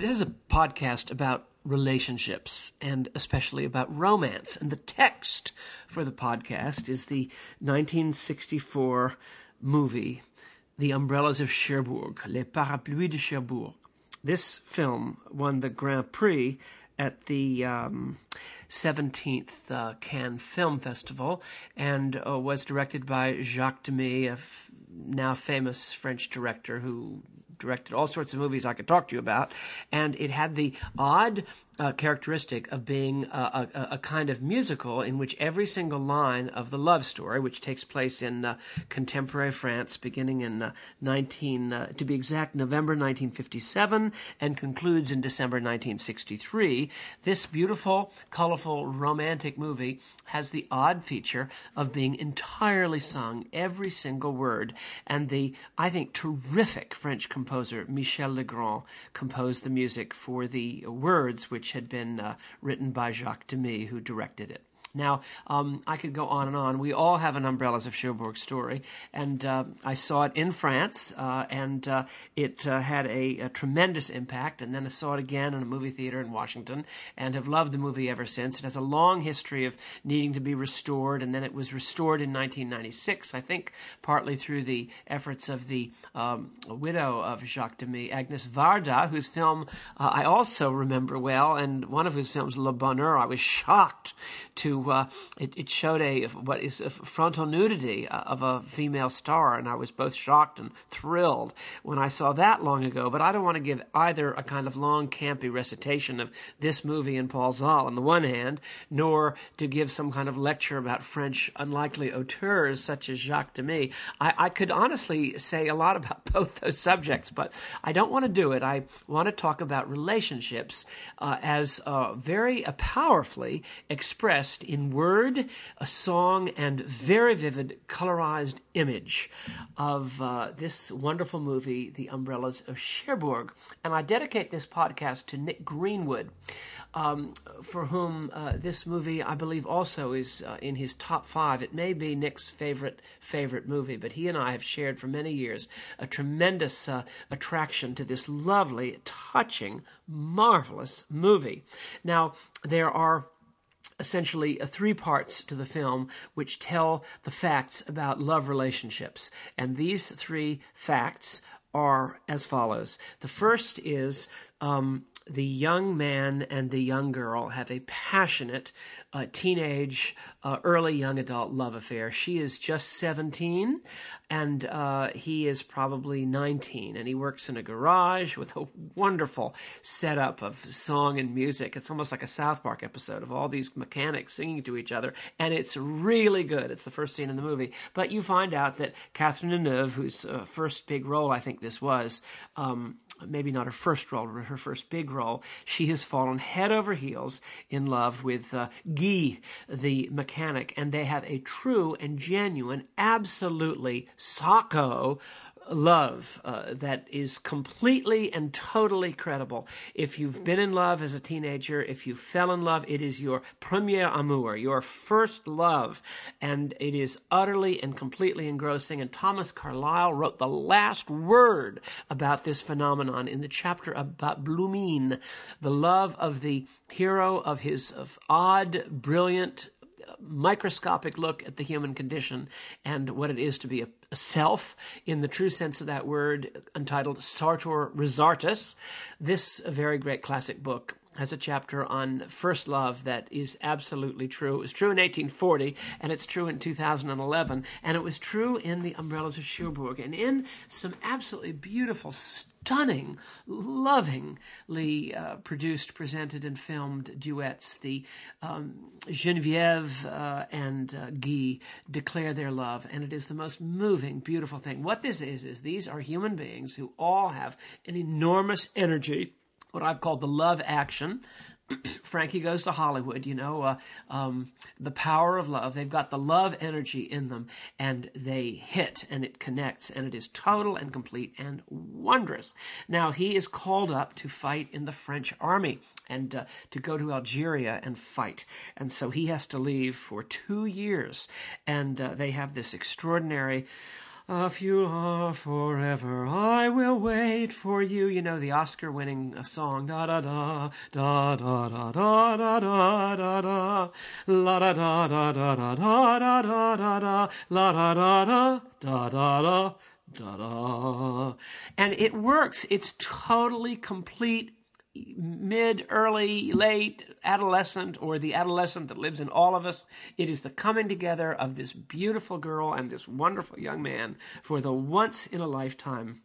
This is a podcast about relationships and especially about romance. And the text for the podcast is the 1964 movie, The Umbrellas of Cherbourg, Les Parapluies de Cherbourg. This film won the Grand Prix at the um, 17th uh, Cannes Film Festival and uh, was directed by Jacques Demy, a f- now famous French director who directed all sorts of movies I could talk to you about, and it had the odd uh, characteristic of being a, a, a, kind of musical in which every single line of the love story, which takes place in uh, contemporary France, beginning in uh, 19, uh, to be exact, November 1957, and concludes in December 1963, this beautiful, colorful, romantic movie has the odd feature of being entirely sung, every single word, and the, I think, terrific French composer composer Michel Legrand composed the music for the words, which had been uh, written by Jacques Demy, who directed it. Now, um, I could go on and on. We all have an Umbrellas of Cherbourg story, and uh, I saw it in France, uh, and uh, it uh, had a, a, tremendous impact. And then I saw it again in a movie theater in Washington, and have loved the movie ever since. It has a long history of needing to be restored, and then it was restored in 1996, I think, partly through the efforts of the um, widow of Jacques Demy, Agnes Varda, whose film uh, I also remember well, and one of whose films, Le Bonheur, I was shocked to uh, it, it, showed a what is a frontal nudity uh, of a female star, and I was both shocked and thrilled when I saw that long ago. But I don't want to give either a kind of long, campy recitation of this movie and Paul Zahl on the one hand, nor to give some kind of lecture about French unlikely auteurs such as Jacques Demy. I, I could honestly say a lot about both those subjects, but I don't want to do it. I want to talk about relationships uh, as uh, very powerfully expressed in word, a song, and very vivid colorized image of uh, this wonderful movie, The Umbrellas of Cherbourg. And I dedicate this podcast to Nick Greenwood, um, for whom uh, this movie, I believe, also is uh, in his top five. It may be Nick's favorite favorite movie, but he and I have shared for many years a tremendous uh, attraction to this lovely, touching, marvelous movie. Now, there are essentially three parts to the film which tell the facts about love relationships. And these three facts are as follows. The first is um, the young man and the young girl have a passionate uh, teenage, uh, early young adult love affair. She is just 17 and uh, he is probably 19 and he works in a garage with a wonderful setup of song and music. It's almost like a South Park episode of all these mechanics singing to each other and it's really good. It's the first scene in the movie. But you find out that Catherine Deneuve, whose uh, first big role I think this was, um, maybe not her first role, but her first big role, she has fallen head over heels in love with uh, Guy, the mechanic, and they have a true and genuine, absolutely sacco love uh, that is completely and totally credible. If you've been in love as a teenager, if you fell in love, it is your premier amour, your first love, and it is utterly and completely engrossing. And Thomas Carlyle wrote the last word about this phenomenon in the chapter about Blumine, the love of the hero of his of odd, brilliant, microscopic look at the human condition and what it is to be a, a self in the true sense of that word, entitled Sartor Resartus. This very great classic book has a chapter on first love that is absolutely true. It was true in 1840, and it's true in 2011, and it was true in The Umbrellas of Cherbourg, and in some absolutely beautiful, stunning, lovingly uh, produced, presented, and filmed duets. The um, Genevieve uh, and uh, Guy declare their love, and it is the most moving, beautiful thing. What this is, is these are human beings who all have an enormous energy what I've called the love action. Frankie goes to Hollywood, you know, uh, um, the power of love. They've got the love energy in them, and they hit, and it connects, and it is total and complete and wondrous. Now, he is called up to fight in the French army and uh, to go to Algeria and fight. And so he has to leave for two years, and uh, they have this extraordinary If you are forever, I will wait for you. You know the Oscar-winning song, da da da da da da da da da da da, la da da da da da da da da da da, la da da da da da da da da, and it works. It's totally complete mid, early, late adolescent, or the adolescent that lives in all of us. It is the coming together of this beautiful girl and this wonderful young man for the once in a lifetime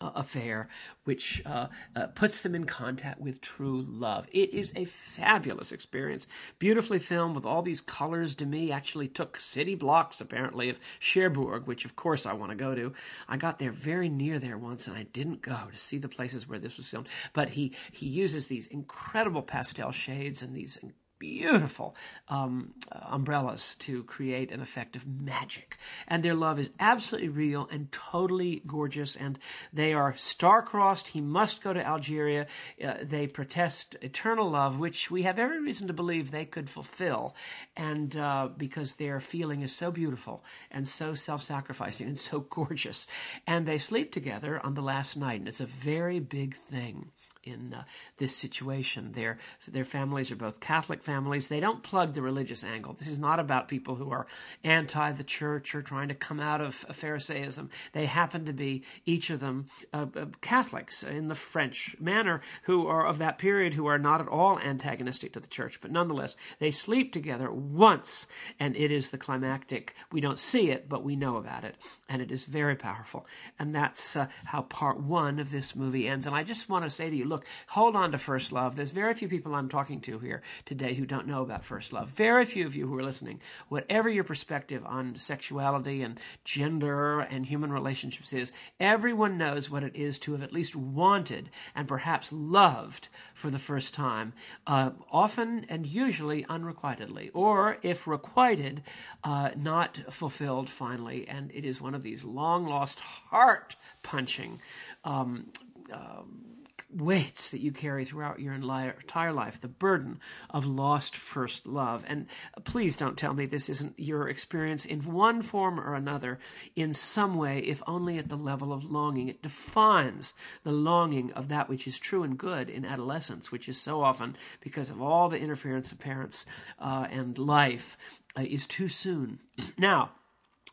uh, affair, which uh, uh, puts them in contact with true love. It is a fabulous experience, beautifully filmed with all these colors. To me, actually took city blocks apparently of Cherbourg, which of course I want to go to. I got there very near there once, and I didn't go to see the places where this was filmed. But he he uses these incredible pastel shades and these beautiful um, umbrellas to create an effect of magic. And their love is absolutely real and totally gorgeous. And they are star-crossed. He must go to Algeria. Uh, they protest eternal love, which we have every reason to believe they could fulfill. And uh, because their feeling is so beautiful and so self-sacrificing and so gorgeous. And they sleep together on the last night. And it's a very big thing in uh, this situation. Their their families are both Catholic families. They don't plug the religious angle. This is not about people who are anti the church or trying to come out of Pharisaism. They happen to be each of them uh, uh, Catholics in the French manner who are of that period who are not at all antagonistic to the church, but nonetheless they sleep together once, and it is the climactic. We don't see it, but we know about it, and it is very powerful. And that's uh, how part one of this movie ends. And I just want to say to you, look, hold on to first love. There's very few people I'm talking to here today who don't know about first love. Very few of you who are listening, whatever your perspective on sexuality and gender and human relationships is, everyone knows what it is to have at least wanted and perhaps loved for the first time, uh, often and usually unrequitedly, or if requited, uh, not fulfilled finally. And it is one of these long lost, heart punching. Um, um, weights that you carry throughout your entire life, the burden of lost first love. And please don't tell me this isn't your experience in one form or another, in some way, if only at the level of longing. It defines the longing of that which is true and good in adolescence, which is so often, because of all the interference of parents uh, and life, uh, is too soon. now,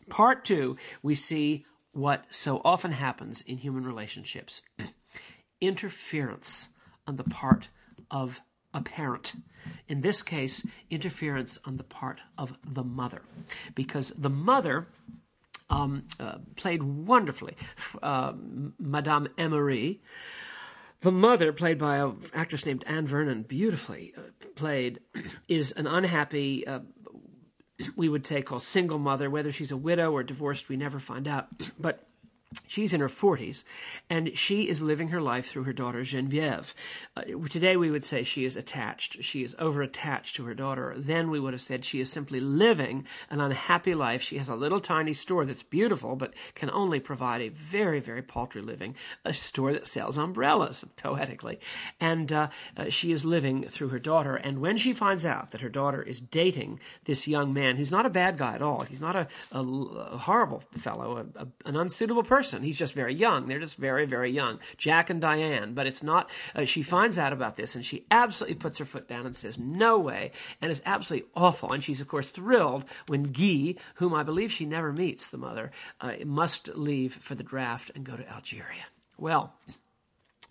part two, we see what so often happens in human relationships interference on the part of a parent. In this case, interference on the part of the mother, because the mother um, uh, played wonderfully, uh, Madame Emery. The mother, played by an actress named Anne Vernon, beautifully uh, played, is an unhappy, uh, we would say, called single mother. Whether she's a widow or divorced, we never find out. But She's in her 40s, and she is living her life through her daughter Genevieve. Uh, today, we would say she is attached. She is over attached to her daughter. Then we would have said she is simply living an unhappy life. She has a little tiny store that's beautiful, but can only provide a very, very paltry living, a store that sells umbrellas, poetically. And uh, uh, she is living through her daughter. And when she finds out that her daughter is dating this young man, who's not a bad guy at all, he's not a, a, a horrible fellow, a, an unsuitable person person. He's just very young. They're just very, very young. Jack and Diane. But it's not, uh, she finds out about this and she absolutely puts her foot down and says, no way. And it's absolutely awful. And she's, of course, thrilled when Guy, whom I believe she never meets, the mother, uh, must leave for the draft and go to Algeria. Well,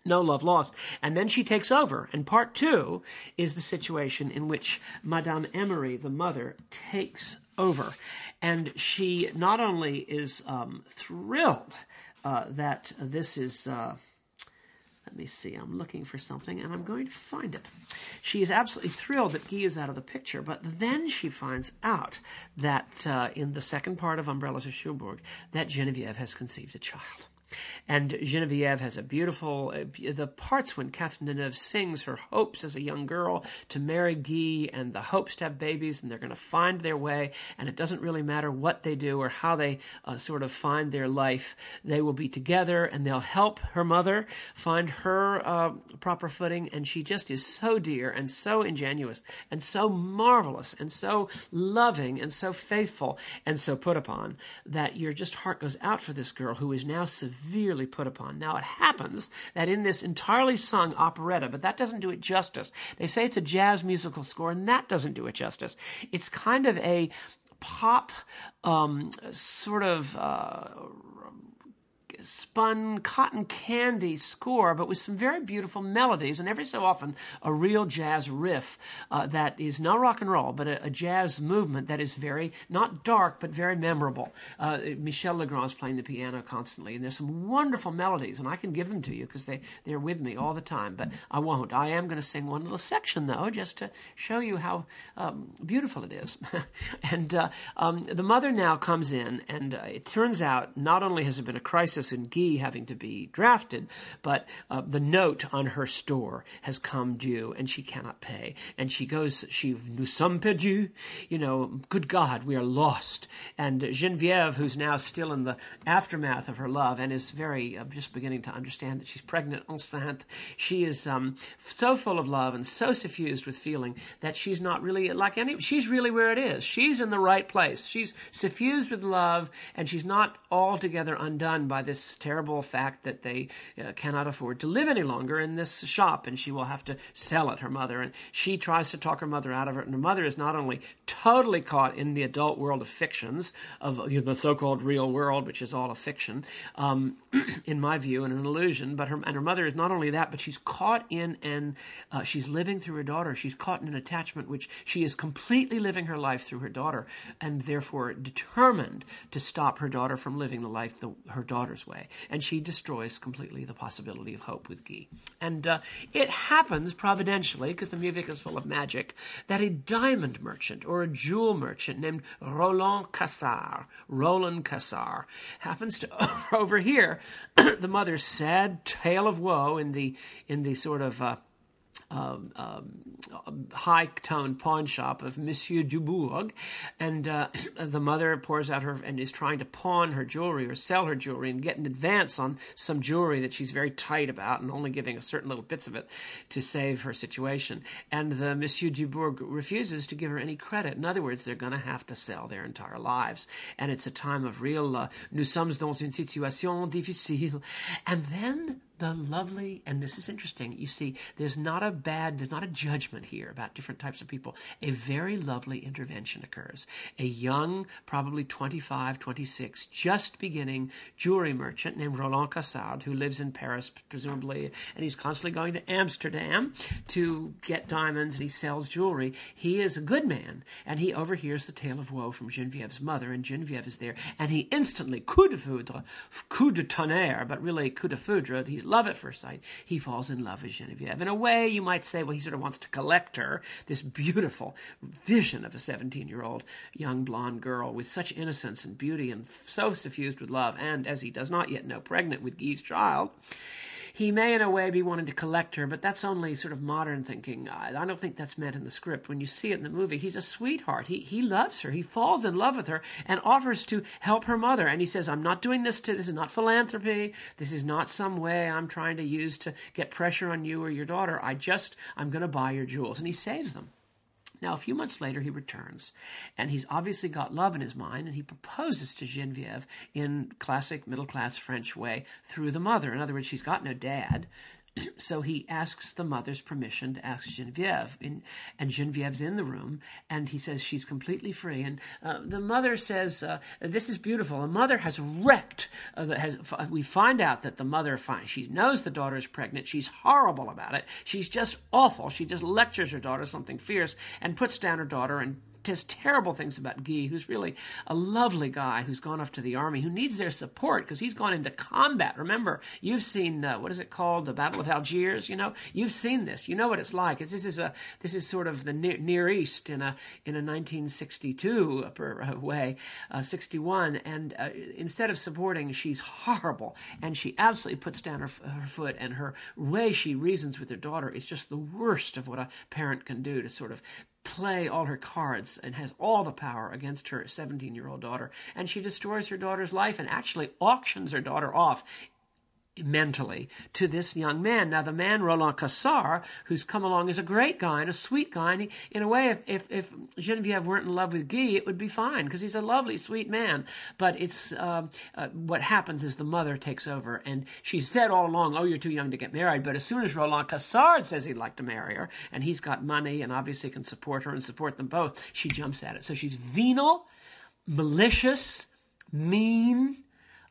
no love lost. And then she takes over. And part two is the situation in which Madame Emery, the mother, takes over. And she not only is um, thrilled uh, that this is. Uh, let me see, I'm looking for something and I'm going to find it. She is absolutely thrilled that Guy is out of the picture, but then she finds out that uh, in the second part of Umbrellas of Cherbourg, that Genevieve has conceived a child. And Genevieve has a beautiful, uh, the parts when Catherine Deneuve sings her hopes as a young girl to marry Guy and the hopes to have babies and they're going to find their way and it doesn't really matter what they do or how they uh, sort of find their life. They will be together and they'll help her mother find her uh, proper footing and she just is so dear and so ingenuous and so marvelous and so loving and so faithful and so put upon that your just heart goes out for this girl who is now severely put upon. Now, it happens that in this entirely sung operetta, but that doesn't do it justice. They say it's a jazz musical score, and that doesn't do it justice. It's kind of a pop um, sort of uh, spun cotton candy score, but with some very beautiful melodies, and every so often a real jazz riff uh, that is not rock and roll, but a, a, jazz movement that is very, not dark, but very memorable. Uh, Michel Legrand is playing the piano constantly, and there's some wonderful melodies, and I can give them to you because they, they're with me all the time, but I won't. I am going to sing one little section, though, just to show you how um, beautiful it is. and uh, um, the mother now comes in, and uh, it turns out not only has there been a crisis and Guy having to be drafted, but uh, the note on her store has come due and she cannot pay. And she goes, she, nous sommes perdus, you know, good God, we are lost. And Genevieve, who's now still in the aftermath of her love and is very, uh, just beginning to understand that she's pregnant, enceinte, she is um, so full of love and so suffused with feeling that she's not really like any, she's really where it is. She's in the right place. She's suffused with love and she's not altogether undone by this this terrible fact that they uh, cannot afford to live any longer in this shop and she will have to sell it, her mother. And she tries to talk her mother out of it. And her mother is not only totally caught in the adult world of fictions, of you know, the so called real world, which is all a fiction, um, in my view, and an illusion, but her, and her mother is not only that, but she's caught in and uh, she's living through her daughter. She's caught in an attachment which she is completely living her life through her daughter and therefore determined to stop her daughter from living the life the, her daughter's way and she destroys completely the possibility of hope with Guy. And uh, it happens providentially, because the music is full of magic, that a diamond merchant or a jewel merchant named Roland Cassard, Roland Cassard, happens to overhear the mother's sad tale of woe in the in the sort of uh, um, um, high tone pawn shop of Monsieur Dubourg, and uh, the mother pours out her and is trying to pawn her jewelry or sell her jewelry and get an advance on some jewelry that she's very tight about and only giving a certain little bits of it to save her situation. And the Monsieur Dubourg refuses to give her any credit. In other words, they're going to have to sell their entire lives, and it's a time of real uh, nous sommes dans une situation difficile. And then the lovely, and this is interesting, you see, there's not a bad, there's not a judgment here about different types of people. A very lovely intervention occurs. A young, probably 25, 26, just beginning jewelry merchant named Roland Cassard, who lives in Paris, presumably, and he's constantly going to Amsterdam to get diamonds and he sells jewelry. He is a good man, and he overhears the tale of woe from Genevieve's mother, and Genevieve is there, and he instantly, coup de foudre, coup de tonnerre, but really coup de foudre, he's love at first sight, he falls in love with Genevieve. In a way, you might say, well, he sort of wants to collect her, this beautiful vision of a 17 year old young blonde girl with such innocence and beauty and so suffused with love, and as he does not yet know, pregnant with Guy's child. He may, in a way, be wanting to collect her, but that's only sort of modern thinking. I, I don't think that's meant in the script. When you see it in the movie, he's a sweetheart. He he loves her. He falls in love with her and offers to help her mother. And he says, "I'm not doing this to. This is not philanthropy. This is not some way I'm trying to use to get pressure on you or your daughter. I just I'm going to buy your jewels." And he saves them. Now, a few months later, he returns, and he's obviously got love in his mind, and he proposes to Genevieve in classic middle class French way through the mother. In other words, she's got no dad, so he asks the mother's permission to ask Genevieve, and Genevieve's in the room, and he says she's completely free. And uh, the mother says, uh, "This is beautiful." The mother has wrecked. Uh, has, we find out that the mother finds she knows the daughter is pregnant. She's horrible about it. She's just awful. She just lectures her daughter something fierce and puts down her daughter and says terrible things about Guy, who's really a lovely guy who's gone off to the army, who needs their support because he's gone into combat. Remember, you've seen uh, what is it called, the Battle of Algiers? You know, you've seen this. You know what it's like. It's, this is a this is sort of the near, near East in a in a 1962 uh, way, uh, 61, and uh, instead of supporting, she's horrible, and she absolutely puts down her, her foot, and her way she reasons with her daughter is just the worst of what a parent can do to sort of play all her cards and has all the power against her 17 year old daughter. And she destroys her daughter's life and actually auctions her daughter off mentally to this young man. Now, the man, Roland Cassard, who's come along, is a great guy and a sweet guy. And he, in a way, if, if, if, Genevieve weren't in love with Guy, it would be fine because he's a lovely, sweet man. But it's uh, uh, what happens is the mother takes over. And she said all along, Oh, you're too young to get married. But as soon as Roland Cassard says he'd like to marry her, and he's got money and obviously can support her and support them both, she jumps at it. So she's venal, malicious, mean,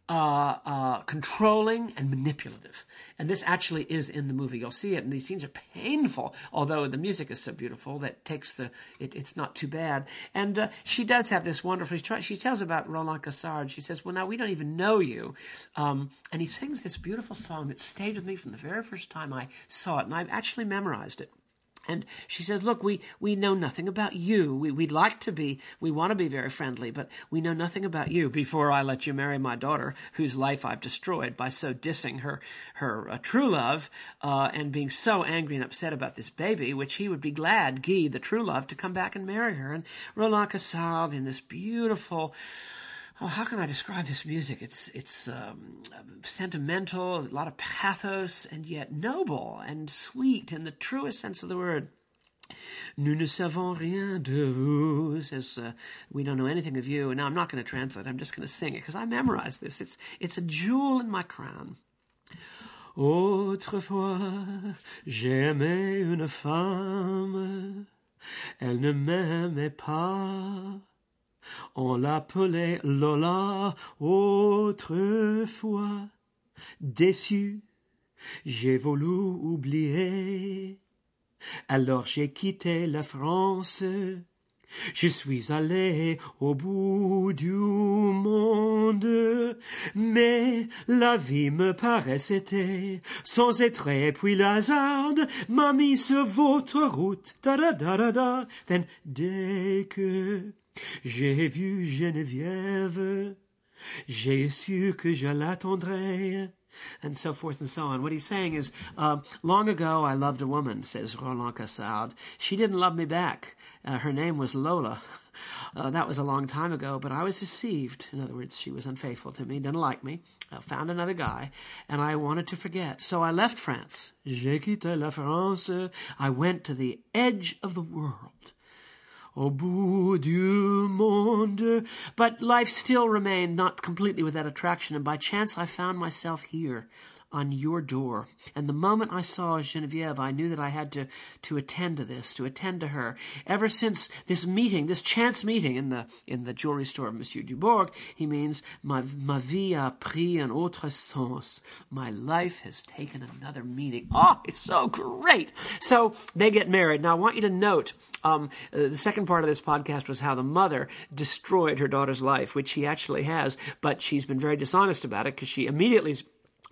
uh, uh, controlling and manipulative. And this actually is in the movie. You'll see it, and these scenes are painful, although the music is so beautiful that takes the, it, it's not too bad. And uh, she does have this wonderful, she tells about Roland Cassard. She says, Well, now we don't even know you. Um, and he sings this beautiful song that stayed with me from the very first time I saw it, and I've actually memorized it. And she says, Look, we, we know nothing about you. We, we'd like to be, we want to be very friendly, but we know nothing about you before I let you marry my daughter, whose life I've destroyed by so dissing her, her uh, true love uh, and being so angry and upset about this baby, which he would be glad, Guy, the true love, to come back and marry her. And Roland Cassard in this beautiful, oh, how can I describe this music? It's it's um, sentimental, a lot of pathos, and yet noble and sweet in the truest sense of the word. Nous ne savons rien de vous, says, uh, we don't know anything of you. And now I'm not going to translate, I'm just going to sing it because I memorized this. It's, it's a jewel in my crown. Autrefois, j'aimais une femme, elle ne m'aimait pas. On l'appelait Lola autrefois. Déçu, j'ai voulu oublier. Alors j'ai quitté la France. Je suis allé au bout du monde, mais la vie me paraissait sans être puis le hasard m'a mis sur votre route, j'ai vu Geneviève, j'ai su que je l'attendrai. And so forth and so on. What he's saying is, uh, long ago I loved a woman, says Roland Cassard. She didn't love me back. Uh, her name was Lola. Uh, that was a long time ago, but I was deceived. In other words, she was unfaithful to me, didn't like me, uh, found another guy, and I wanted to forget. So I left France. J'ai quitté la France. I went to the edge of the world au bout du monde. But life still remained not completely without attraction, and by chance I found myself here on your door. And the moment I saw Genevieve, I knew that I had to, to attend to this, to attend to her. Ever since this meeting, this chance meeting in the, in the jewelry store of Monsieur Dubourg, he means, ma, ma vie a pris un autre sens. My life has taken another meaning. Oh, it's so great. So they get married. Now I want you to note, um, uh, the second part of this podcast was how the mother destroyed her daughter's life, which she actually has, but she's been very dishonest about it because she immediately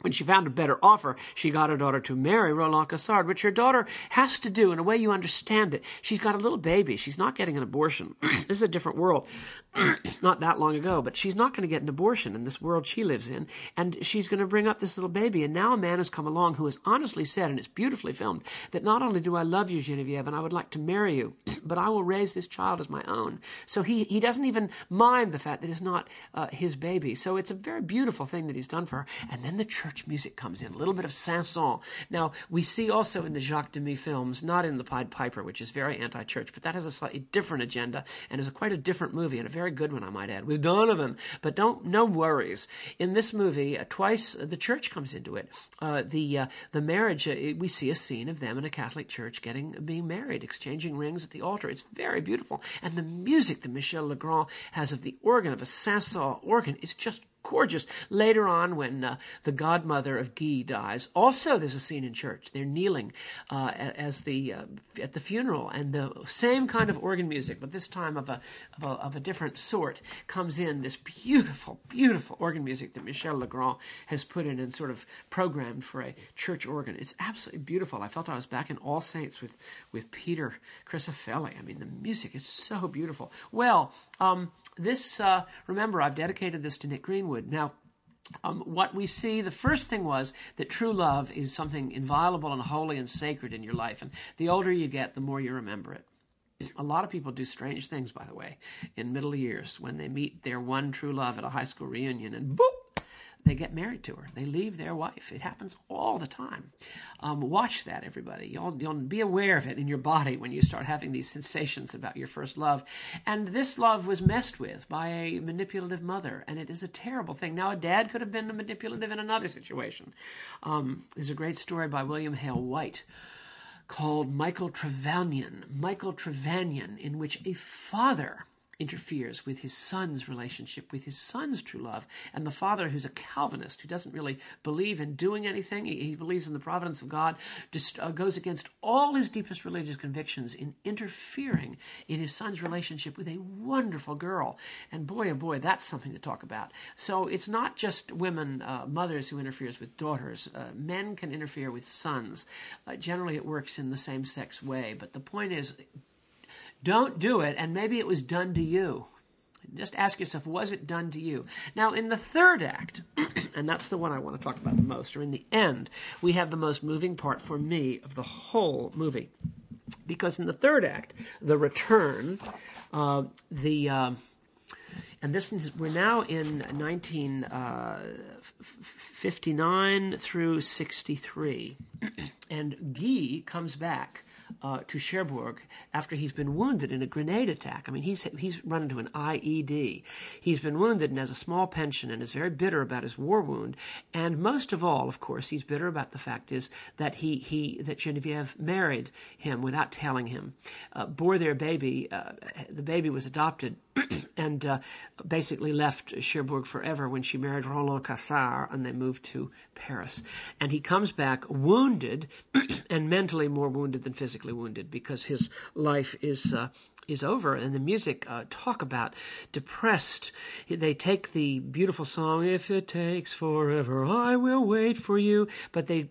when she found a better offer, she got her daughter to marry Roland Cassard, which her daughter has to do in a way you understand it. She's got a little baby. She's not getting an abortion. this is a different world. not that long ago, but she's not going to get an abortion in this world she lives in. And she's going to bring up this little baby. And now a man has come along who has honestly said, and it's beautifully filmed, that not only do I love you, Genevieve, and I would like to marry you, but I will raise this child as my own. So he, he doesn't even mind the fact that it's not uh, his baby. So it's a very beautiful thing that he's done for her. And then the church music comes in, a little bit of Saint-Saëns. Now, we see also in the Jacques Demy films, not in The Pied Piper, which is very anti church, but that has a slightly different agenda and is a quite a different movie and a very good one, I might add, with Donovan. But don't, no worries. In this movie, uh, twice the church comes into it. Uh, the uh, the marriage, we see a scene of them in a Catholic church getting being married, exchanging rings at the altar. It's very beautiful, and the music that Michel Legrand has of the organ of a Saint-Saëns organ is just gorgeous. Later on, when uh, the godmother of Guy dies, also there's a scene in church. They're kneeling uh, as the uh, at the funeral, and the same kind of organ music, but this time of a, of a, of a different sort, comes in. This beautiful, beautiful organ music that Michel Legrand has put in and sort of programmed for a church organ. It's absolutely beautiful. I felt I was back in All Saints with with Peter Crisofelli. I mean, the music is so beautiful. Well. Um, this, uh, remember, I've dedicated this to Nick Greenwood. Now, um, what we see, the first thing was that true love is something inviolable and holy and sacred in your life. And the older you get, the more you remember it. A lot of people do strange things, by the way, in middle years when they meet their one true love at a high school reunion and boop, they get married to her. They leave their wife. It happens all the time. Um, watch that, everybody. You'll, you'll be aware of it in your body when you start having these sensations about your first love. And this love was messed with by a manipulative mother, and it is a terrible thing. Now, a dad could have been manipulative in another situation. Um, there's a great story by William Hale White called Michael Trevanion. Michael Trevanion, in which a father interferes with his son's relationship, with his son's true love. And the father, who's a Calvinist, who doesn't really believe in doing anything, he, he believes in the providence of God, just uh, goes against all his deepest religious convictions in interfering in his son's relationship with a wonderful girl. And boy, oh boy, that's something to talk about. So it's not just women, uh, mothers, who interferes with daughters. Uh, men can interfere with sons. Uh, generally, it works in the same sex way. But the point is, don't do it, and maybe it was done to you. Just ask yourself, was it done to you? Now, in the third act, and that's the one I want to talk about the most, or in the end, we have the most moving part for me of the whole movie. Because in the third act, the return, uh, the. Uh, and this is, we're now in 1959 uh, through 63. and Guy comes back uh, to Cherbourg after he's been wounded in a grenade attack. I mean, he's he's run into an IED. He's been wounded and has a small pension and is very bitter about his war wound. And most of all, of course, he's bitter about the fact is that he he that Genevieve married him without telling him, uh, bore their baby. Uh, the baby was adopted and uh, basically left Cherbourg forever when she married Roland Cassard and they moved to Paris. And he comes back wounded and mentally more wounded than physically wounded because his life is. Uh, is over and the music uh, talk about depressed they take the beautiful song if it takes forever i will wait for you but they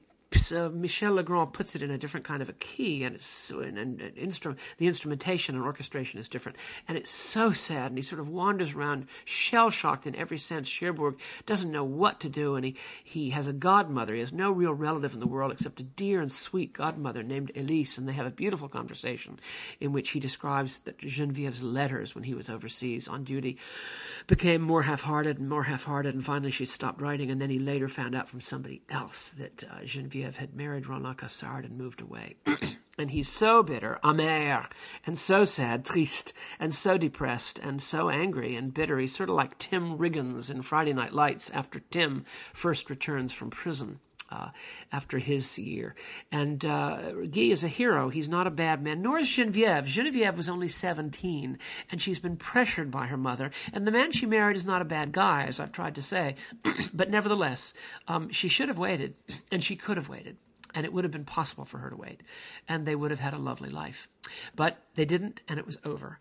uh, Michel Legrand puts it in a different kind of a key, and it's and, and, and the instrumentation and orchestration is different, and it's so sad. And he sort of wanders around, shell shocked in every sense. Cherbourg doesn't know what to do, and he he has a godmother. He has no real relative in the world except a dear and sweet godmother named Elise, and they have a beautiful conversation in which he describes that Genevieve's letters when he was overseas on duty became more half-hearted and more half-hearted, and finally she stopped writing. And then he later found out from somebody else that uh, Genevieve Genevieve had married Roland Cassard and moved away. and he's so bitter, amer, and so sad, triste, and so depressed, and so angry and bitter. He's sort of like Tim Riggins in Friday Night Lights after Tim first returns from prison. Uh, after his year. And uh, Guy is a hero. He's not a bad man, nor is Genevieve. Genevieve was only 17, and she's been pressured by her mother. And the man she married is not a bad guy, as I've tried to say. but nevertheless, um, she should have waited, and she could have waited. And it would have been possible for her to wait. And they would have had a lovely life. But they didn't, and it was over.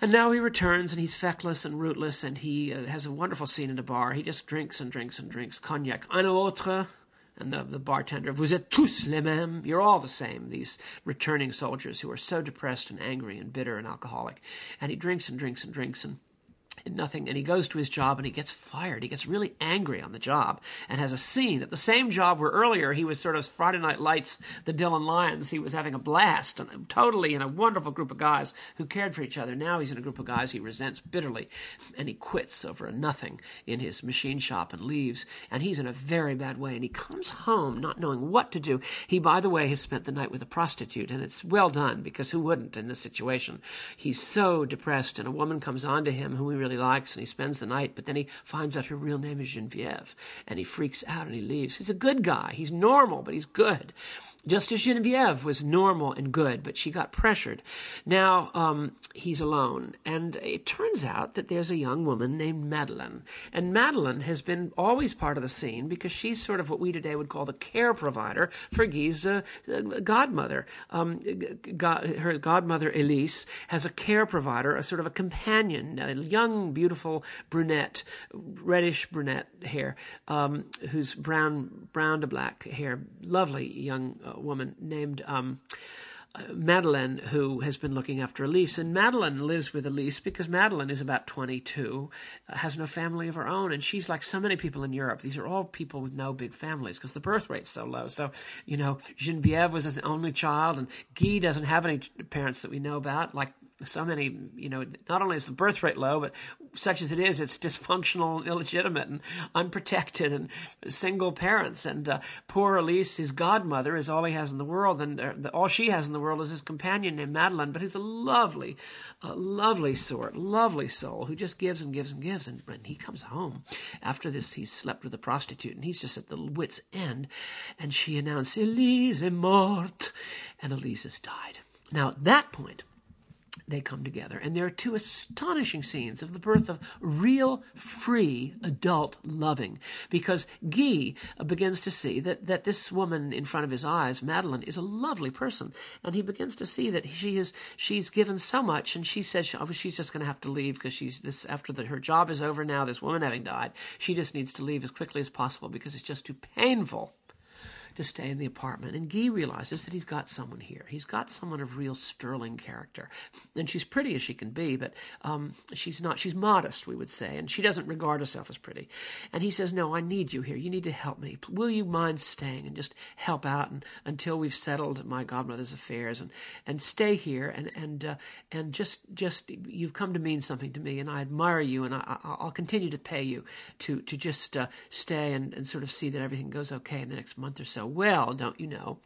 And now he returns and he's feckless and rootless and he uh, has a wonderful scene in a bar. He just drinks and drinks and drinks cognac. Un autre, and the, the bartender, vous êtes tous les mêmes. You're all the same, these returning soldiers who are so depressed and angry and bitter and alcoholic. And he drinks and drinks and drinks and nothing and he goes to his job and he gets fired. He gets really angry on the job and has a scene. At the same job where earlier he was sort of friday night lights the Dillon Lions he was having a blast and totally in a wonderful group of guys who cared for each other. Now he's in a group of guys he resents bitterly and he quits over a nothing in his machine shop and leaves and he's in a very bad way and he comes home not knowing what to do. He by the way has spent the night with a prostitute and it's well done because who wouldn't in this situation? He's so depressed and a woman comes on to him who he really likes and he spends the night, but then he finds out her real name is Genevieve and he freaks out and he leaves. He's a good guy. He's normal, but he's good. Just as Genevieve was normal and good, but she got pressured. Now um, he's alone, and it turns out that there's a young woman named Madeline, and Madeline has been always part of the scene because she's sort of what we today would call the care provider for Guy's uh, godmother. Um, her godmother Elise has a care provider, a sort of a companion, a young, beautiful brunette, reddish brunette hair, um, who's brown, brown to black hair, lovely young uh, woman named um, Madeline, who has been looking after Elise. And Madeline lives with Elise because Madeline is about 22, uh, has no family of her own. And she's like so many people in Europe. These are all people with no big families because the birth rate's so low. So, you know, Genevieve was an only child, and Guy doesn't have any parents that we know about, like so many, you know, not only is the birth rate low, but such as it is, it's dysfunctional, illegitimate, and unprotected, and single parents. And uh, poor Elise, his godmother, is all he has in the world, and uh, all she has in the world is his companion named Madeline. But he's a lovely, lovely sort, lovely soul who just gives and gives and gives. And when he comes home after this, he's slept with a prostitute, and he's just at the wit's end. And she announced, "Elise est morte," and Elise has died. Now at that point they come together. And there are two astonishing scenes of the birth of real, free, adult loving. Because Guy begins to see that, that this woman in front of his eyes, Madeline, is a lovely person. And he begins to see that she is, she's given so much. And she says she, oh, she's just going to have to leave because she's this, after the, her job is over now, this woman having died, she just needs to leave as quickly as possible because it's just too painful to stay in the apartment. And Guy realizes that he's got someone here. He's got someone of real sterling character. And she's pretty as she can be, but um, she's not, she's modest, we would say, and she doesn't regard herself as pretty. And he says, No, I need you here. You need to help me. Will you mind staying and just help out and, until we've settled my godmother's affairs and, and stay here and, and, uh, and just, just, you've come to mean something to me and I admire you and I, will continue to pay you to, to just uh, stay and, and sort of see that everything goes okay in the next month or so well, don't you know?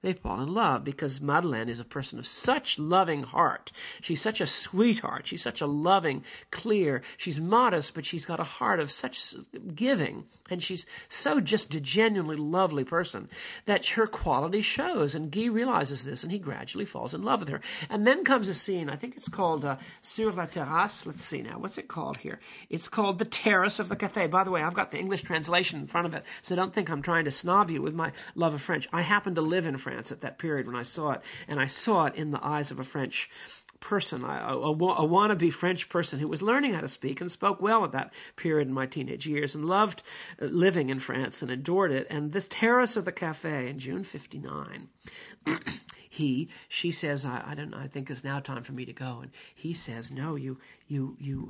They fall in love because Madeleine is a person of such loving heart. She's such a sweetheart. She's such a loving, clear. She's modest, but she's got a heart of such giving. And she's so just a genuinely lovely person that her quality shows. And Guy realizes this and he gradually falls in love with her. And then comes a scene, I think it's called uh, Sur la terrasse. Let's see now. What's it called here? It's called The Terrace of the Cafe. By the way, I've got the English translation in front of it, so don't think I'm trying to snob you with my love of French. I happen to live in France. France at that period when I saw it, and I saw it in the eyes of a French person, a, a, a, wannabe French person who was learning how to speak and spoke well at that period in my teenage years and loved uh, living in France and adored it. And this terrace of the cafe in June 59, he, she says, I, I don't know, I think it's now time for me to go. And he says, no, you, you, you,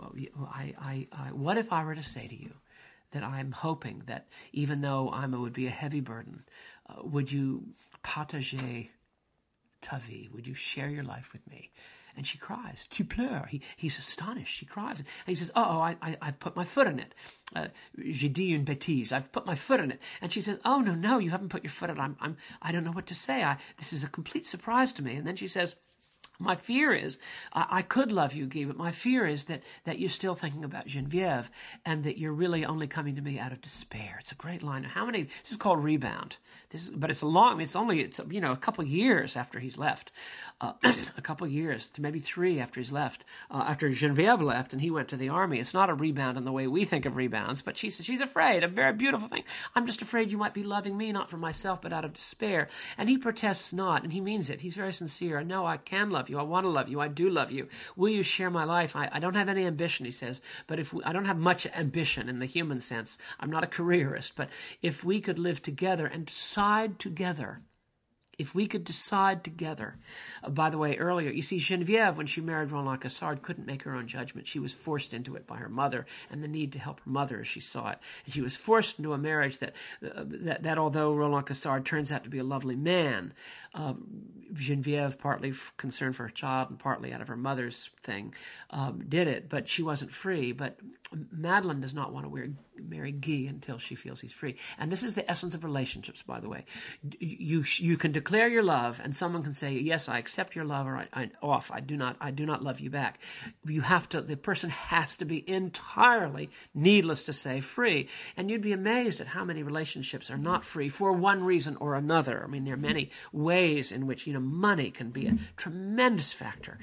I, I, I, what if I were to say to you that I'm hoping that even though I'm, would be a heavy burden, uh, would you partager ta vie? Would you share your life with me? And she cries. Tu pleures. He, he's astonished. She cries. And he says, oh, I, I, I've put my foot in it. Uh, J'ai dit une bêtise. I've put my foot in it. And she says, oh, no, no, you haven't put your foot in it. I'm, I'm, I don't know what to say. I, this is a complete surprise to me. And then she says, my fear is, I, I, could love you, Guy, but my fear is that, that you're still thinking about Genevieve and that you're really only coming to me out of despair. It's a great line. How many, this is called Rebound. This is, but it's a long, it's only, it's, you know, a couple years after he's left. Uh, a couple years, to maybe three after he's left, uh, after Genevieve left and he went to the army. It's not a rebound in the way we think of rebounds, but she's, she's afraid, a very beautiful thing. I'm just afraid you might be loving me, not for myself, but out of despair. And he protests not, and he means it. He's very sincere. No, I can love you. I want to love you. I do love you. Will you share my life? I, I don't have any ambition, he says, but if we, I don't have much ambition in the human sense, I'm not a careerist, but if we could live together and decide together if we could decide together. Uh, by the way, earlier, you see, Genevieve, when she married Roland Cassard, couldn't make her own judgment. She was forced into it by her mother and the need to help her mother as she saw it. And she was forced into a marriage that, uh, that, that, although Roland Cassard turns out to be a lovely man, um, Genevieve, partly concerned for her child and partly out of her mother's thing, um, did it, but she wasn't free. But Madeline does not want to wear, marry Guy until she feels he's free. And this is the essence of relationships, by the way. You, you can declare your love, and someone can say, "Yes, I accept your love," or I, I, "Off, I do not, I do not love you back." You have to. The person has to be entirely, needless to say, free. And you'd be amazed at how many relationships are not free for one reason or another. I mean, there are many ways in which you know money can be a tremendous factor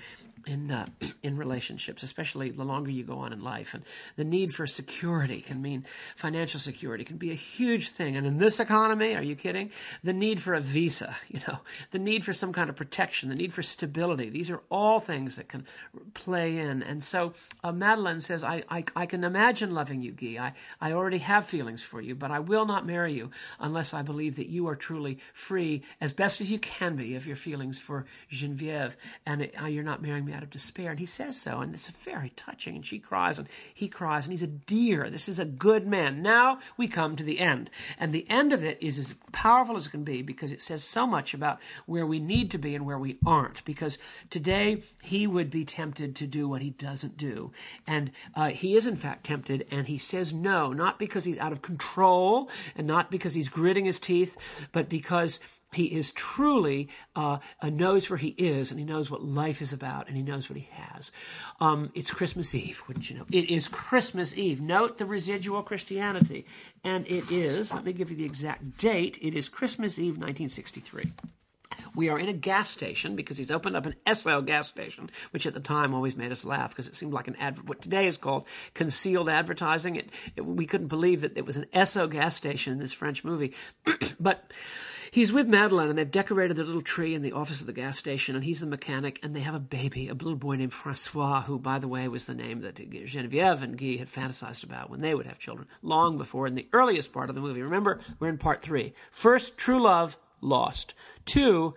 in uh, in relationships, especially the longer you go on in life. And the need for security can mean financial security can be a huge thing. And in this economy, are you kidding? The need for a visa, you know, the need for some kind of protection, the need for stability. These are all things that can play in. And so uh, Madeleine says, I, I, I can imagine loving you, Guy. I, I already have feelings for you, but I will not marry you unless I believe that you are truly free as best as you can be of your feelings for Genevieve and it, uh, you're not marrying me out of despair. And he says so, and it's very touching. And she cries, and he cries, and he's a dear. This is a good man. Now we come to the end. And the end of it is as powerful as it can be because it says so much about where we need to be and where we aren't. Because today he would be tempted to do what he doesn't do. And uh, he is, in fact, tempted, and he says no, not because he's out of control and not because he's gritting his teeth, but because he is truly uh, knows where he is, and he knows what life is about, and he knows what he has. Um, it's Christmas Eve, wouldn't you know? It is Christmas Eve. Note the residual Christianity, and it is. Let me give you the exact date. It is Christmas Eve, 1963. We are in a gas station because he's opened up an Esso gas station, which at the time always made us laugh because it seemed like an ad. What today is called concealed advertising. It, it, we couldn't believe that it was an Esso gas station in this French movie, but He's with Madeleine, and they've decorated the little tree in the office of the gas station, and he's the mechanic, and they have a baby, a little boy named Francois, who, by the way, was the name that Genevieve and Guy had fantasized about when they would have children, long before in the earliest part of the movie. Remember, we're in part three. First, true love, lost. Two,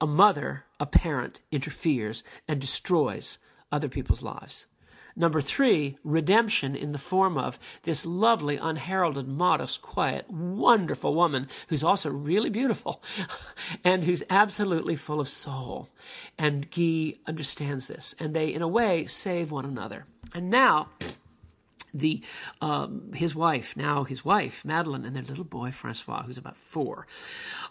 a mother, a parent, interferes and destroys other people's lives. Number three, redemption in the form of this lovely, unheralded, modest, quiet, wonderful woman who's also really beautiful and who's absolutely full of soul. And Guy understands this, and they, in a way, save one another. And now, the um, his wife, now his wife, Madeleine, and their little boy, Francois, who's about four,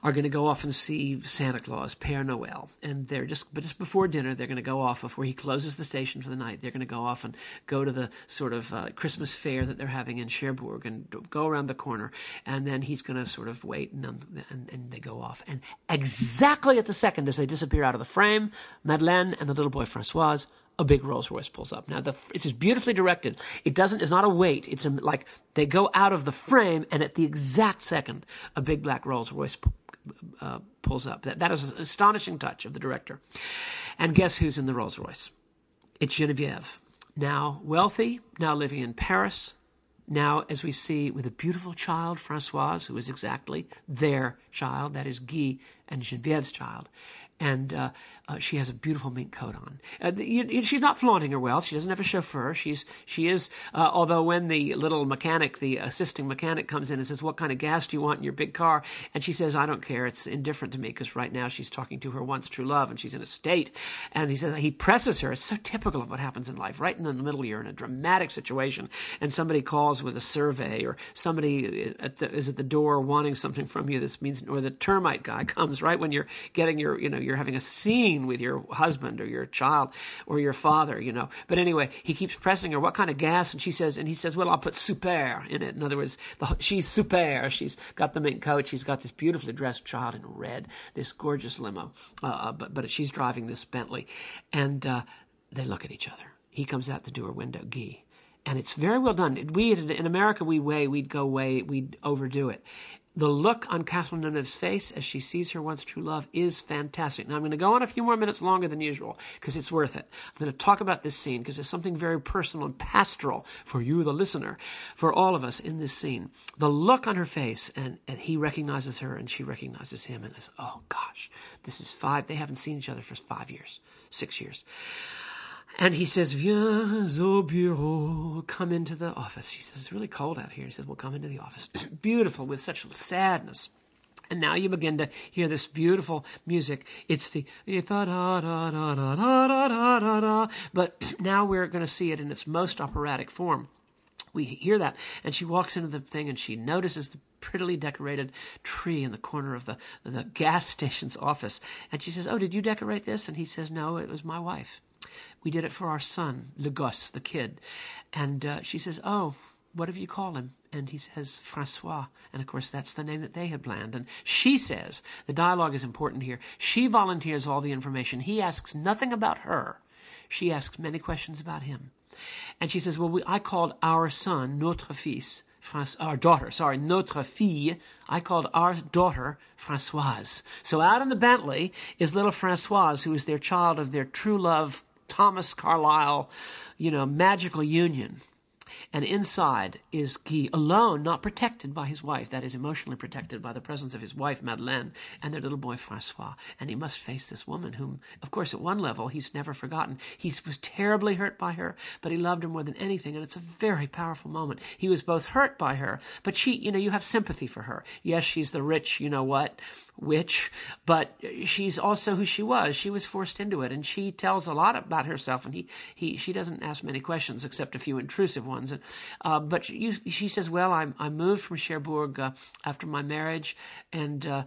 are going to go off and see Santa Claus, Père Noël. And they're just, but just before dinner, they're going to go off, before he closes the station for the night, they're going to go off and go to the sort of uh, Christmas fair that they're having in Cherbourg and go around the corner. And then he's going to sort of wait and, and, and they go off. And exactly at the second as they disappear out of the frame, Madeleine and the little boy, Francois, a big Rolls Royce pulls up. Now, the, it's just beautifully directed. It doesn't, it's not a wait. It's a, like they go out of the frame, and at the exact second, a big black Rolls Royce uh, pulls up. That, that is an astonishing touch of the director. And guess who's in the Rolls Royce? It's Genevieve. Now wealthy, now living in Paris, now, as we see with a beautiful child, Francoise, who is exactly their child, that is Guy and Genevieve's child and uh, uh, she has a beautiful mink coat on. Uh, you, you, she's not flaunting her wealth. She doesn't have a chauffeur. She's she is. Uh, although when the little mechanic, the assisting mechanic, comes in and says, "What kind of gas do you want in your big car?" and she says, "I don't care. It's indifferent to me because right now she's talking to her once true love and she's in a state." And he says he presses her. It's so typical of what happens in life. Right in the middle, you're in a dramatic situation, and somebody calls with a survey, or somebody at the, is at the door wanting something from you. This means, or the termite guy comes right when you're getting your, you know you're having a scene with your husband or your child or your father, you know. But anyway, he keeps pressing her, what kind of gas? And she says, and he says, well, I'll put super in it. In other words, the, she's super. She's got the mink coat. She's got this beautifully dressed child in red, this gorgeous limo. Uh, uh, but, but she's driving this Bentley. And uh, they look at each other. He comes out the door window, Guy and it's very well done. We in America we way we'd go way we'd overdo it. The look on Catherine Deneuve's face as she sees her once true love is fantastic. Now, I'm going to go on a few more minutes longer than usual because it's worth it. I'm going to talk about this scene because there's something very personal and pastoral for you, the listener, for all of us in this scene. The look on her face, and, and he recognizes her and she recognizes him, and says, Oh gosh, this is five. They haven't seen each other for five years, six years. And he says, Viens au bureau, come into the office. He says, It's really cold out here. He says, Well, come into the office. Beautiful, with such sadness. And now you begin to hear this beautiful music. It's the but now we're going to see it in its most operatic form. we hear that and she walks into the thing and she notices the prettily decorated tree in the corner of the the gas station's office and she says oh did you decorate this and he says no it was my wife we did it for our son le gosse the kid. And uh, she says oh what have you call him? And he says francois. And of course that's the name that they had planned. And she says the dialogue is important here she volunteers all the information. He asks nothing about her. She asks many questions about him. And she says, Well, we, I called our son, notre fils, our daughter, sorry, notre fille. I called our daughter Francoise. So out in the Bentley is little Francoise, who is their child of their true love, Thomas Carlyle, you know, magical union. And inside is Guy, alone, not protected by his wife. That is, emotionally protected by the presence of his wife, Madeleine, and their little boy, Francois. And he must face this woman, whom, of course, at one level, he's never forgotten. He was terribly hurt by her, but he loved her more than anything. And it's a very powerful moment. He was both hurt by her, but she, you know, you have sympathy for her. Yes, she's the rich, you know what, witch, but she's also who she was. She was forced into it, and she tells a lot about herself. And he, he, she doesn't ask many questions except a few intrusive ones. And, uh, but she, she, says, "Well, I, I moved from Cherbourg uh, after my marriage, and." Uh,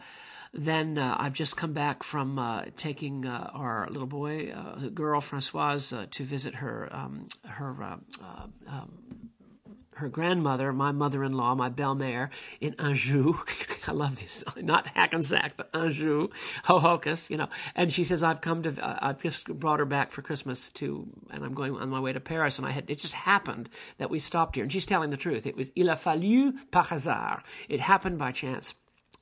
then uh, I've just come back from uh, taking uh, our little boy, girl Francoise, to visit her um, her um, her grandmother, my mother-in-law, my belle-mère in Anjou. I love this, not Hackensack, but Anjou, Ho-Ho-Kus, you know. And she says, I've come to, uh, I've just brought her back for Christmas to, and I'm going on my way to Paris. And I had, it just happened that we stopped here. And she's telling the truth. It was, il a fallu par hasard. It happened by chance.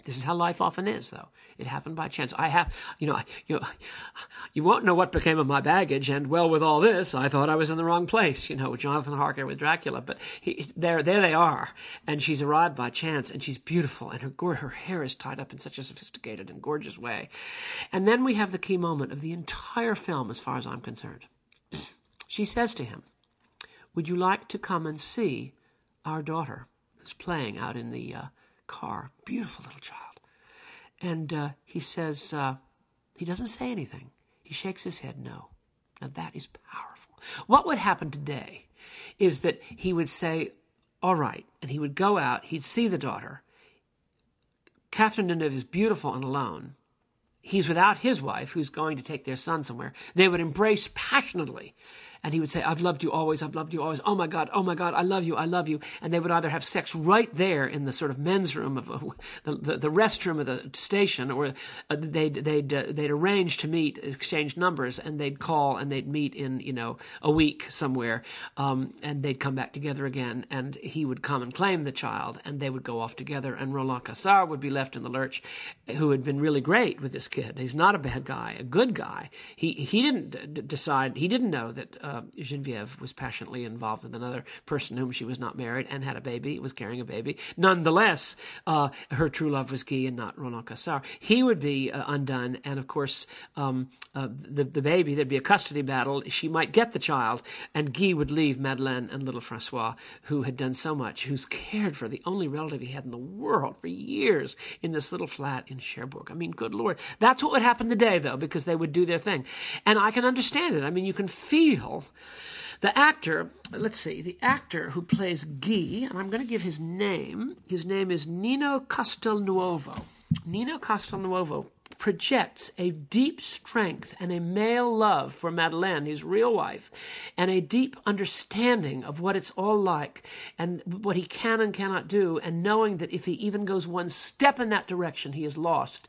This is how life often is, though. It happened by chance. I have, you know, you, you won't know what became of my baggage, and well, with all this, I thought I was in the wrong place, you know, with Jonathan Harker with Dracula. But he, there, there they are, and she's arrived by chance, and she's beautiful, and her her hair is tied up in such a sophisticated and gorgeous way. And then we have the key moment of the entire film, as far as I'm concerned. she says to him, "Would you like to come and see our daughter, who's playing out in the?" Uh, car. Beautiful little child. And uh, he says, uh, he doesn't say anything. He shakes his head no. Now that is powerful. What would happen today is that he would say, all right, and he would go out, he'd see the daughter. Catherine Deneuve is beautiful and alone. He's without his wife, who's going to take their son somewhere. They would embrace passionately and he would say, I've loved you always, I've loved you always. Oh my God, oh my God, I love you, I love you. And they would either have sex right there in the sort of men's room of uh, the, the, the, restroom of the station, or uh, they'd, they'd, uh, they'd arrange to meet, exchange numbers, and they'd call and they'd meet in, you know, a week somewhere, um, and they'd come back together again, and he would come and claim the child, and they would go off together, and Roland Cassard would be left in the lurch, who had been really great with this kid. He's not a bad guy, a good guy. He, he didn't d- decide, he didn't know that uh, uh, Genevieve was passionately involved with another person whom she was not married and had a baby, was carrying a baby. Nonetheless, uh, her true love was Guy and not Roland Cassard. He would be uh, undone, and of course, um, uh, the, the baby, there'd be a custody battle. She might get the child, and Guy would leave Madeleine and little Francois, who had done so much, who's cared for the only relative he had in the world for years in this little flat in Cherbourg. I mean, good Lord. That's what would happen today, though, because they would do their thing. And I can understand it. I mean, you can feel the actor, let's see, the actor who plays Guy, and I'm going to give his name. His name is Nino Castelnuovo. Nino Castelnuovo projects a deep strength and a male love for Madeleine, his real wife, and a deep understanding of what it's all like and what he can and cannot do, and knowing that if he even goes one step in that direction, he is lost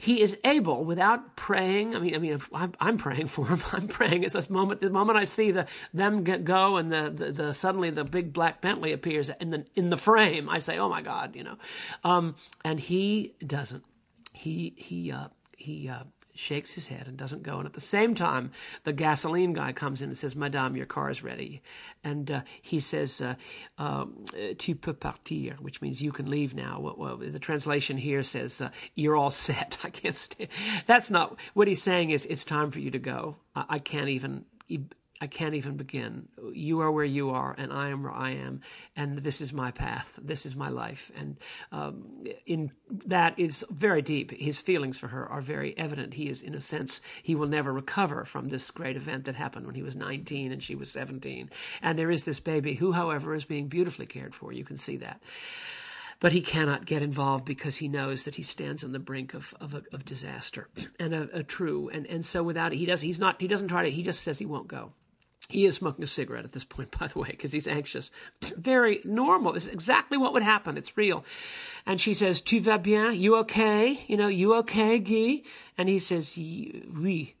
he is able without praying. I mean, I mean, I'm, I'm praying for him. I'm praying. It's this moment. The moment I see the them get, go and the, the, the suddenly the big black Bentley appears in the in the frame, I say, oh my God, you know, um, and he doesn't. He he uh, he uh, shakes his head and doesn't go. And at the same time, the gasoline guy comes in and says, Madame, your car is ready. And uh, he says, uh, uh, Tu peux partir, which means you can leave now. Well, well the translation here says, uh, You're all set. I can't stay. That's not what he's saying, is it's time for you to go. I, I can't even I can't even begin. You are where you are, and I am where I am, and this is my path. This is my life, and um, in that is very deep. His feelings for her are very evident. He is, in a sense, he will never recover from this great event that happened when he was 19 and she was 17. And there is this baby who, however, is being beautifully cared for. You can see that but he cannot get involved because he knows that he stands on the brink of of, a, of disaster and a, a, true and and so without he does he's not he doesn't try to he just says he won't go he is smoking a cigarette at this point, by the way, because he's anxious. Very normal. This is exactly what would happen. It's real. And she says, Tu vas bien? You okay? You know, you okay, Guy? And he says, Oui.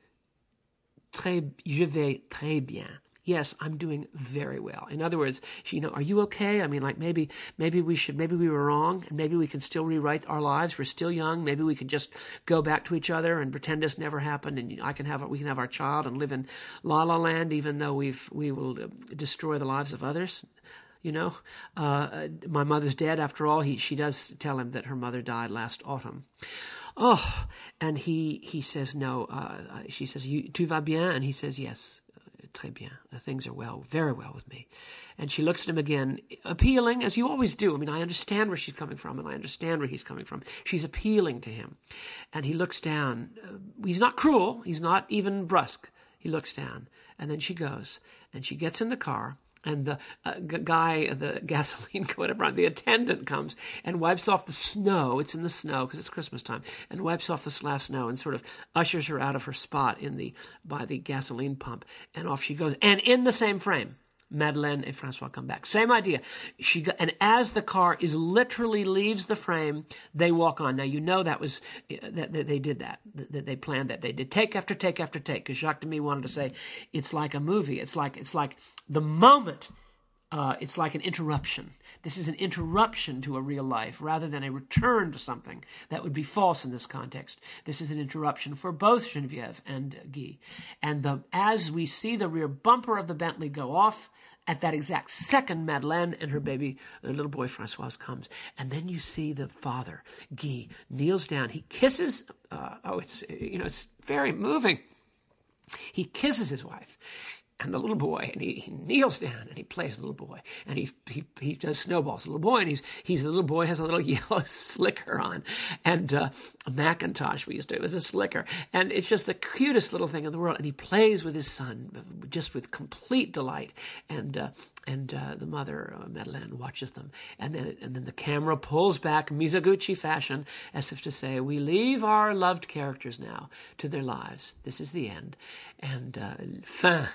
Très, je vais très bien yes, I'm doing very well. In other words, you know, are you okay? I mean, like maybe, maybe we should, maybe we were wrong, and maybe we can still rewrite our lives. We're still young. Maybe we can just go back to each other and pretend this never happened, and I can have, we can have our child and live in La La Land, even though we've, we will uh, destroy the lives of others you know uh, my mother's dead after all he she does tell him that her mother died last autumn oh and he he says no uh, she says you tu vas bien and he says yes très bien. The things are well, very well with me. And she looks at him again, appealing, as you always do. I mean, I understand where she's coming from, and I understand where he's coming from. She's appealing to him. And he looks down. Uh, he's not cruel, he's not even brusque. He looks down. And then she goes, and she gets in the car, and the uh, g- guy, the gasoline, whatever, the attendant comes and wipes off the snow. It's in the snow because it's Christmas time, and wipes off the last snow and sort of ushers her out of her spot in the by the gasoline pump, and off she goes. And in the same frame, Madeleine and Francois come back. Same idea. She got, and as the car is literally leaves the frame, they walk on. Now you know that was uh, that, that they did that. That they planned that. They did take after take after take. Because Jacques Demy wanted to say it's like a movie. It's like it's like the moment. Uh, it's like an interruption. This is an interruption to a real life rather than a return to something that would be false in this context. This is an interruption for both Genevieve and Guy. And the, as we see the rear bumper of the Bentley go off, at that exact second, Madeleine and her baby, the little boy Francois, comes, and then you see the father, Guy, kneels down. He kisses. Uh, oh, it's you know, it's very moving. He kisses his wife and the little boy, and he, he, kneels down and he plays the little boy, and he he, he does snowballs. The little boy, and he's he's the little boy has a little yellow slicker on, and uh, a Macintosh we used to. It was a slicker, and it's just the cutest little thing in the world. And he plays with his son just with complete delight, and uh, and uh, the mother uh, Madeleine watches them, and then and then the camera pulls back Mizoguchi fashion, as if to say, "We leave our loved characters now to their lives. This is the end." And uh, fin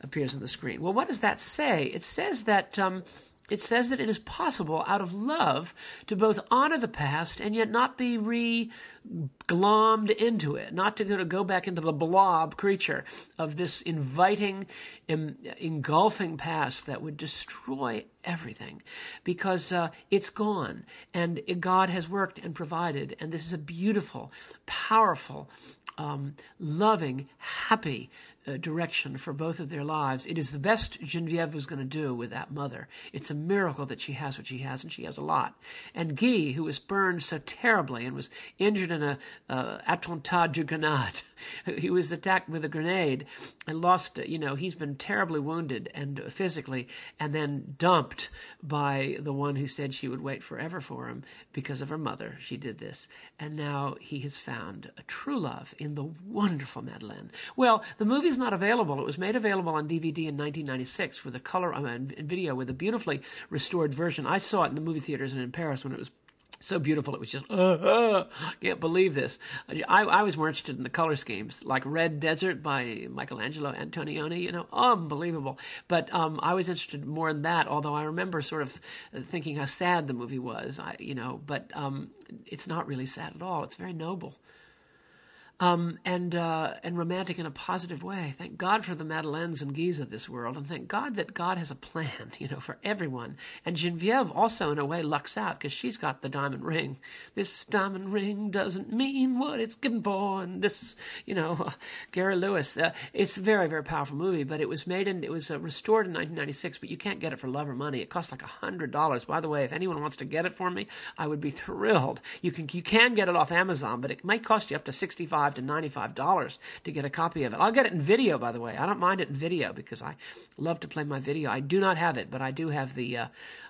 appears on the screen. Well, what does that say? It says that. Um, it says that it is possible, out of love, to both honor the past and yet not be re glommed into it, not to go back into the blob creature of this inviting, engulfing past that would destroy everything because uh, it's gone and God has worked and provided. And this is a beautiful, powerful, um, loving, happy, direction for both of their lives. It is the best Genevieve was going to do with that mother. It's a miracle that she has what she has, and she has a lot. And Guy, who was burned so terribly and was injured in a uh, attentat de grenade, he was attacked with a grenade and lost, you know, he's been terribly wounded and physically, and then dumped by the one who said she would wait forever for him because of her mother. She did this. And now he has found a true love in the wonderful Madeleine. Well, the movie's not available. It was made available on DVD in 1996 with a color uh, video with a beautifully restored version. I saw it in the movie theaters in Paris when it was so beautiful. It was just, uh, uh, can't believe this. I, I was more interested in the color schemes, like Red Desert by Michelangelo Antonioni, you know, unbelievable. But um, I was interested more in that, although I remember sort of thinking how sad the movie was, I, you know, but um, it's not really sad at all. It's very noble um, and uh, and romantic in a positive way. Thank God for the Madeleines and Guys of this world, and thank God that God has a plan, you know, for everyone. And Genevieve also, in a way, lucks out because she's got the diamond ring. This diamond ring doesn't mean what it's given for, and this, you know, Gary Lewis. Uh, it's a very very powerful movie, but it was made and it was uh, restored in 1996, but you can't get it for love or money. It costs like a hundred dollars. By the way, if anyone wants to get it for me, I would be thrilled. You can you can get it off Amazon, but it might cost you up to sixty five 85 to $95 to get a copy of it. I'll get it in video, by the way. I don't mind it in video because I love to play my video. I do not have it, but I do have the, uh,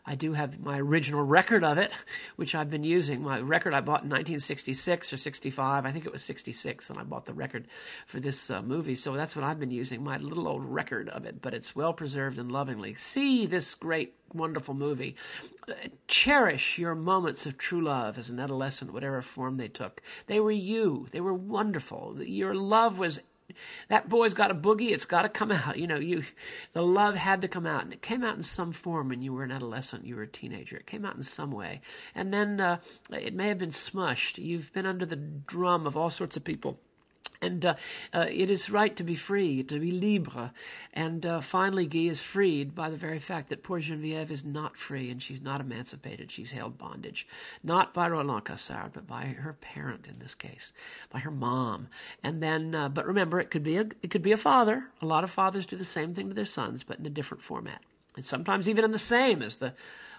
I do have my original record of it, which I've been using. My record I bought in 1966 or 65. I think it was 66, and I bought the record for this uh, movie. So that's what I've been using, my little old record of it. But it's well preserved and lovingly. See this great wonderful movie. Cherish your moments of true love as an adolescent, whatever form they took. They were you. They were wonderful. Your love was that boy's got a boogie. It's got to come out. You know, you the love had to come out, and it came out in some form when you were an adolescent, you were a teenager. It came out in some way, and then uh, it may have been smushed. You've been under the drum of all sorts of people and uh, uh, it is right to be free, to be libre. And uh, finally, Guy is freed by the very fact that poor Genevieve is not free and she's not emancipated. She's held bondage, not by Roland Cassard, but by her parent in this case, by her mom. And then, uh, but remember, it could be a it could be a father. A lot of fathers do the same thing to their sons, but in a different format, and sometimes even in the same as the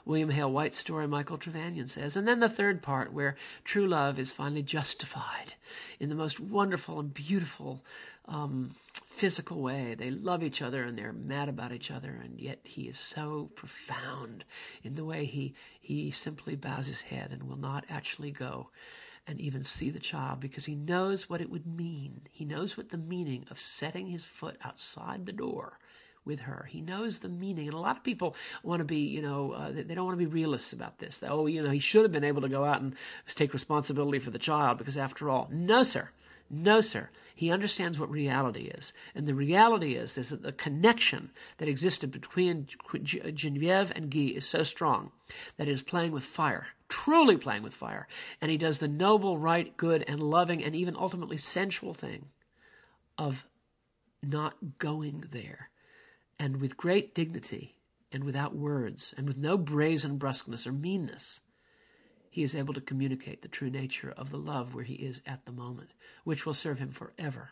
William Hale White's story Michael Trevanion says. And then the third part where true love is finally justified in the most wonderful and beautiful um, physical way. They love each other and they're mad about each other, and yet he is so profound in the way he, he simply bows his head and will not actually go and even see the child because he knows what it would mean. He knows what the meaning of setting his foot outside the door with her. He knows the meaning. And a lot of people want to be, you know, uh, they, don't want to be realists about this. Oh, you know, he should have been able to go out and take responsibility for the child because after all, no, sir. No, sir. He understands what reality is. And the reality is, is that the connection that existed between Genevieve and Guy is so strong that it is playing with fire, truly playing with fire. And he does the noble, right, good, and loving, and even ultimately sensual thing of not going there and with great dignity and without words and with no brazen brusqueness or meanness, he is able to communicate the true nature of the love where he is at the moment, which will serve him forever.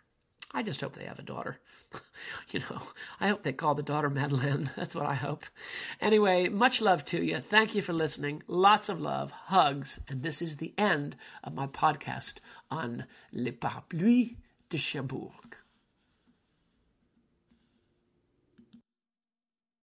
I just hope they have a daughter. you know, I hope they call the daughter Madeleine. That's what I hope. Anyway, much love to you. Thank you for listening. Lots of love, hugs, and this is the end of my podcast on Le Parapluie de Cherbourg.